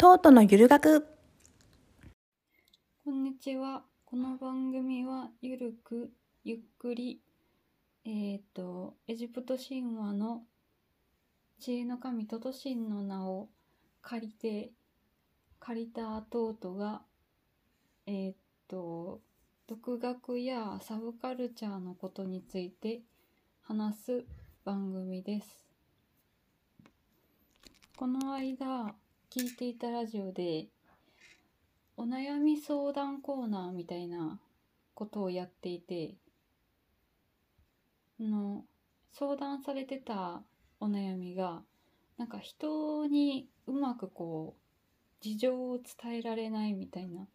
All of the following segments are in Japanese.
トートのゆる学こんにちは。この番組はゆるくゆっくりえっ、とエジプト神話の知恵の神トトシンの名を借りて借りたトートがえっ、と独学やサブカルチャーのことについて話す番組です。この間聞いていたラジオでお悩み相談コーナーみたいなことをやっていてあの相談されてたお悩みがなんか人にうまくこう事情を伝えられないみたいな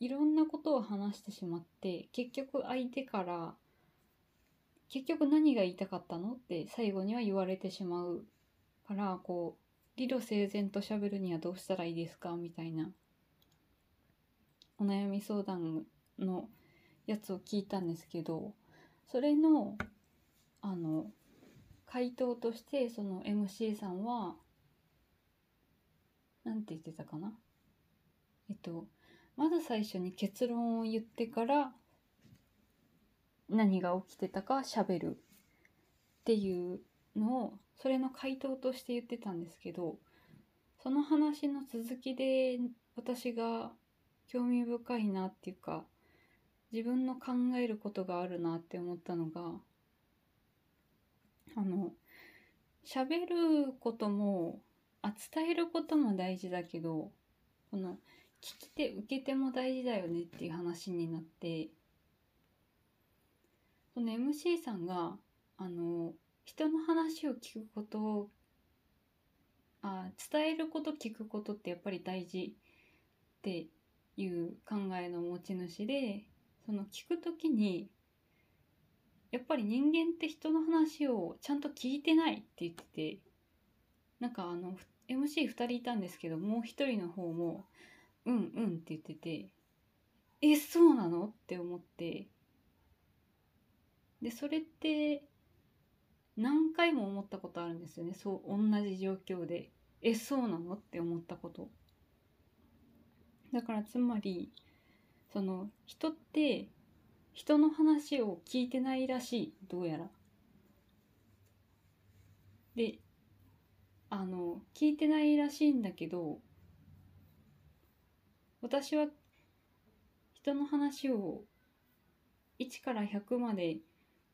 いろんなことを話してしまって結局相手から結局何が言いたかったのって最後には言われてしまうからこう理路整然と喋るにはどうしたらいいですか？みたいな。お悩み相談のやつを聞いたんですけどそれのあの回答としてその MC さんはなんて言ってたかな？えっとまず最初に結論を言ってから何が起きてたか喋るっていうのをそれの回答として言ってたんですけどその話の続きで私が興味深いなっていうか自分の考えることがあるなって思ったのがあの喋ることもあ伝えることも大事だけどこの聞き手受け手も大事だよねっていう話になってその MC さんがあの人の話を聞くことをあ伝えること聞くことってやっぱり大事っていう考えの持ち主でその聞く時にやっぱり人間って人の話をちゃんと聞いてないって言っててなんかあの MC2 人いたんですけどもう一人の方も「うんうん」って言ってて「えそうなの?」って思ってでそれって何回も思ったことあるんですよね。そう同じ状況で「えそうなの?」って思ったこと。だからつまりその人って人の話を聞いてないらしい。どうやら。であの聞いてないらしいんだけど私は人の話を1から100まで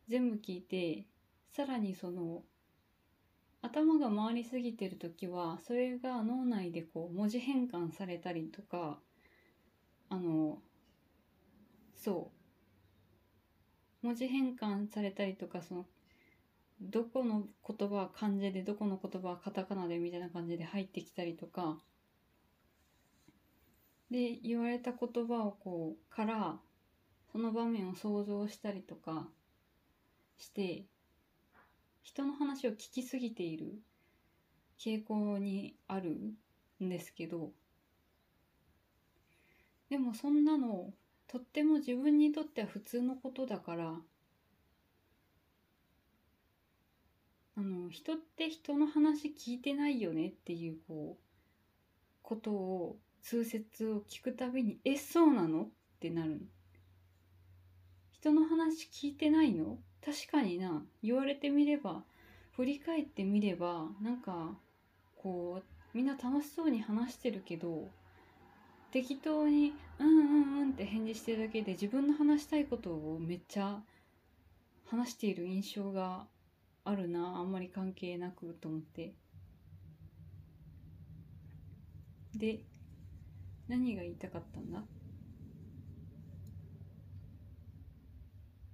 全部聞いてさらにその頭が回りすぎてる時はそれが脳内でこう文字変換されたりとかあのそう。文字変換されたりとかそのどこの言葉は漢字でどこの言葉はカタカナでみたいな感じで入ってきたりとかで言われた言葉をこうからその場面を想像したりとかして人の話を聞きすぎている傾向にあるんですけどでもそんなのとっても自分にとっては普通のことだからあの人って人の話聞いてないよねっていうこうことを通説を聞くたびに「えそうなの?」ってなる。人の話聞いてないの？確かにな。言われてみれば振り返ってみればなんかこうみんな楽しそうに話してるけど適当に「うんうんうん」って返事してるだけで自分の話したいことをめっちゃ話している印象があるな。あんまり関係なくと思って。で何が言いたかったんだ？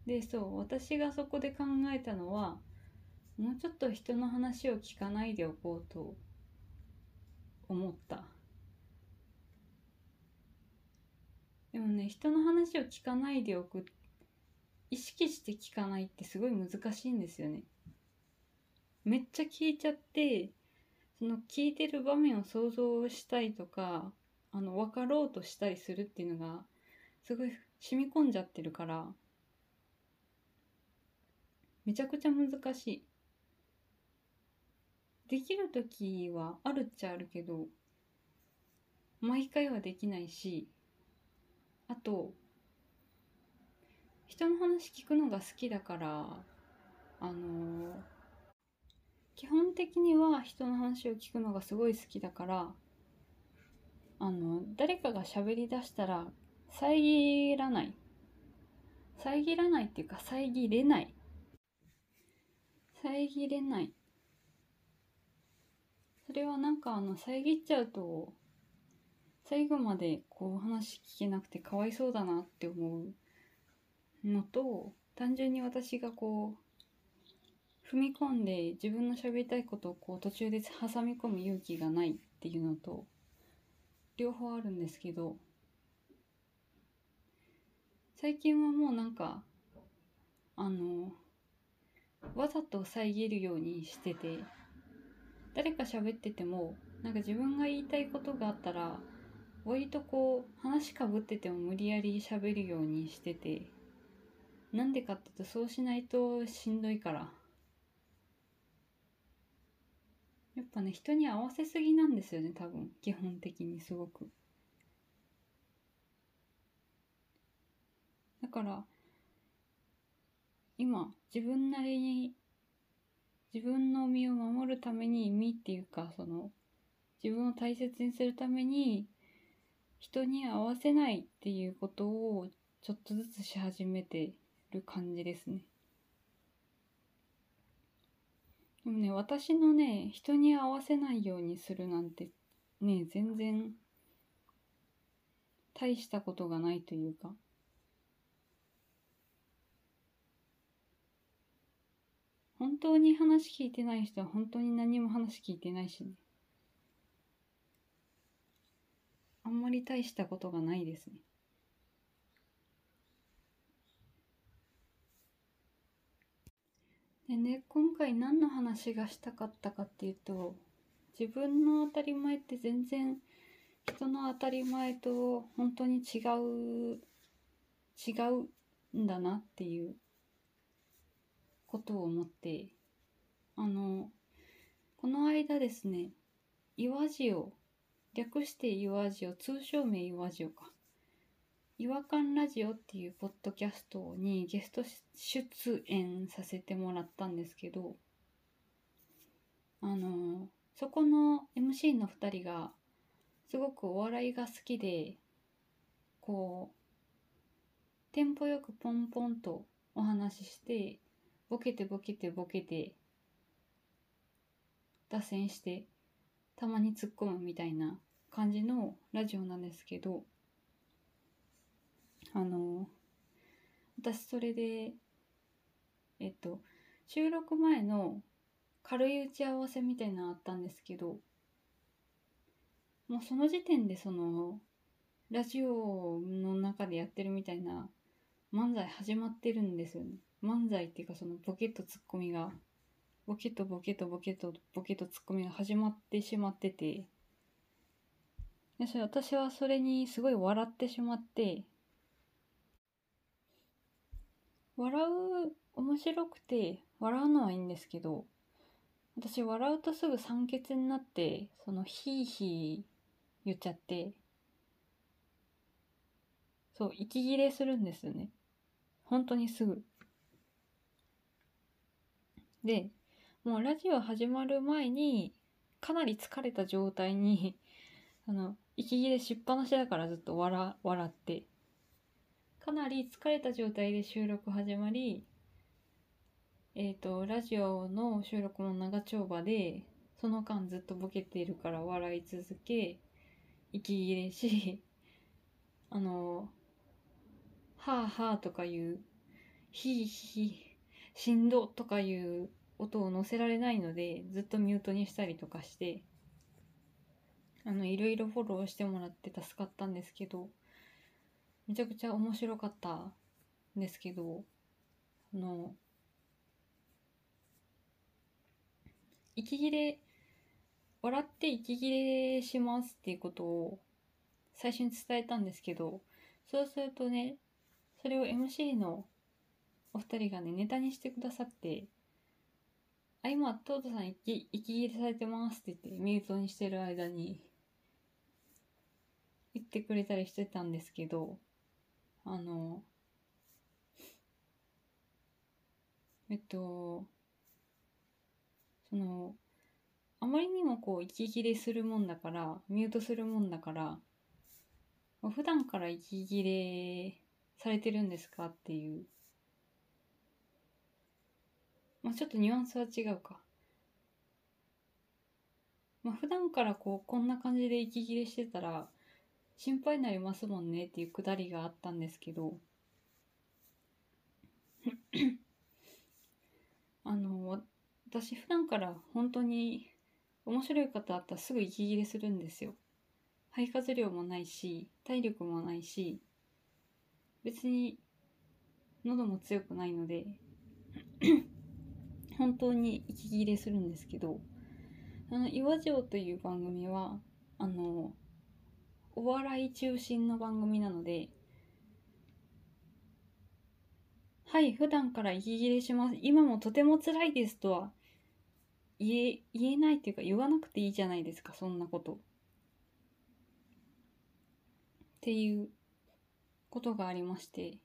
でそう私がそこで考えたのはもうちょっと人の話を聞かないでおこうと思った。でもね人の話を聞かないでおく意識して聞かないってすごい難しいんですよね。めっちゃ聞いちゃってその聞いてる場面を想像したりとかあの分かろうとしたりするっていうのがすごい染み込んじゃってるからめちゃくちゃ難しい。できる時はあるっちゃあるけど毎回はできないしあと人の話聞くのが好きだからあの基本的には人の話を聞くのがすごい好きだからあの誰かが喋りだしたら遮らない。遮らないっていうか遮れない。遮れない。それはなんかあの遮っちゃうと最後までこう話聞けなくてかわいそうだなって思うのと単純に私がこう踏み込んで自分の喋りたいことをこう途中で挟み込む勇気がないっていうのと両方あるんですけど最近はもうなんかあのわざと遮るようにしてて誰か喋っててもなんか自分が言いたいことがあったら割とこう話かぶってても無理やり喋るようにしててなんでかって言うとそうしないとしんどいから。やっぱね人に合わせすぎなんですよね多分。基本的にすごく。だから今自分なりに自分の身を守るために身っていうかその自分を大切にするために人に合わせないっていうことをちょっとずつし始めてる感じですね。でもね私のね人に合わせないようにするなんてね全然大したことがないというか本当に話聞いてない人は本当に何も話聞いてないしね。あんまり大したことがないですね。でね、今回何の話がしたかったかっていうと、自分の当たり前って全然人の当たり前と本当に違う、違うんだなっていうことを思ってあのこの間ですね岩塩略して岩塩通称名岩塩か。違和感ラジオっていうポッドキャストにゲスト出演させてもらったんですけどあのそこの MC の2人がすごくお笑いが好きでこうテンポよくポンポンとお話ししてボケてボケてボケて脱線してたまに突っ込むみたいな感じのラジオなんですけどあの私それでえっと収録前の軽い打ち合わせみたいなのあったんですけどもうその時点でそのラジオの中でやってるみたいな漫才始まってるんですよね。漫才っていうかそのボケとツッコミがボケとボケとボケとボケとツッコミが始まってしまってて。でそれ私はそれにすごい笑ってしまって。笑う面白くて笑うのはいいんですけど私笑うとすぐ酸欠になってそのヒーヒー言っちゃって。そう息切れするんですよね。本当にすぐ。でもうラジオ始まる前にかなり疲れた状態に あの息切れしっぱなしだからずっと笑笑って。かなり疲れた状態で収録始まりえっ、ー、とラジオの収録も長丁場でその間ずっとボケているから笑い続け息切れし あの「はあはあ」とかいう「ひいひい」しんどとかいう音を載せられないのでずっとミュートにしたりとかしてあのいろいろフォローしてもらって助かったんですけどめちゃくちゃ面白かったんですけどあの息切れ笑って息切れしますっていうことを最初に伝えたんですけどそうするとねそれを MC のお二人がね、ネタにしてくださって、あ、今、トートさん息息切れされてますって言って、ミュートにしてる間に、言ってくれたりしてたんですけどあのえっとそのあまりにもこう息切れするもんだからミュートするもんだから普段から息切れされてるんですかっていうまあちょっとニュアンスは違うか。まあ普段からこうこんな感じで息切れしてたら心配になりますもんねっていうくだりがあったんですけど。あの私普段から本当に面白い方あったらすぐ息切れするんですよ。肺活量もないし体力もないし別に喉も強くないので。本当に息切れするんですけどあの岩城という番組はあのお笑い中心の番組なのではい普段から息切れします。今もとても辛いですとは言え言えないっていうか言わなくていいじゃないですかそんなこと。っていうことがありまして。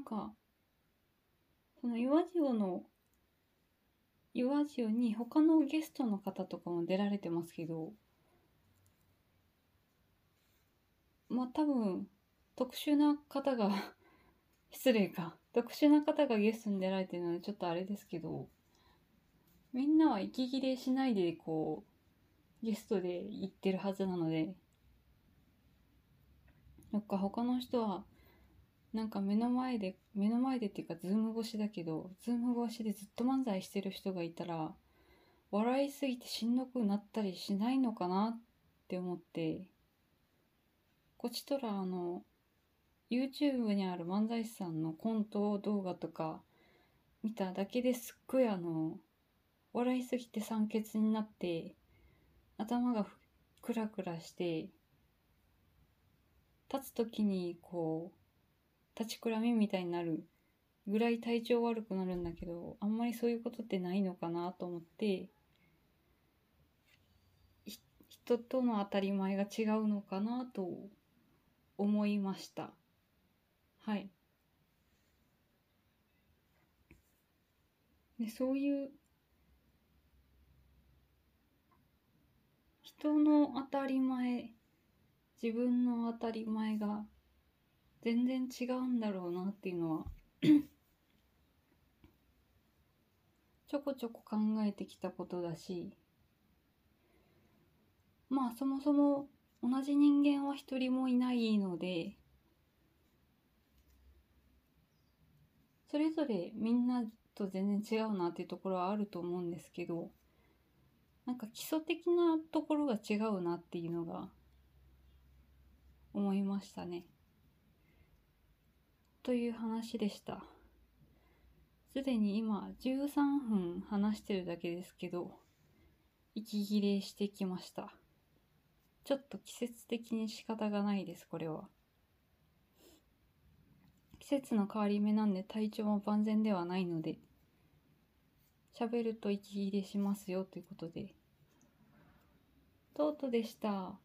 なんかその岩塩の岩塩に他のゲストの方とかも出られてますけどまあ多分特殊な方が 失礼か。特殊な方がゲストに出られてるのでちょっとあれですけどみんなは息切れしないでこうゲストで行ってるはずなのでなんか他の人はなんか目の前で目の前でっていうかズーム越しだけどズーム越しでずっと漫才してる人がいたら笑いすぎてしんどくなったりしないのかなって思ってこっちとらあの YouTube にある漫才師さんのコント動画とか見ただけですっごいあの笑いすぎて酸欠になって頭がクラクラして立つ時にこう立ちくらみみたいになるぐらい体調悪くなるんだけどあんまりそういうことってないのかなと思って人との当たり前が違うのかなと思いました。はいでそういう人の当たり前自分の当たり前が全然違うんだろうなっていうのは ちょこちょこ考えてきたことだしまあそもそも同じ人間は一人もいないのでそれぞれみんなと全然違うなっていうところはあると思うんですけどなんか基礎的なところが違うなっていうのが思いましたね。という話でした。すでに今13分話してるだけですけど息切れしてきました。ちょっと季節的に仕方がないです、これは。季節の変わり目なんで体調も万全ではないので喋ると息切れしますよということでトートでした。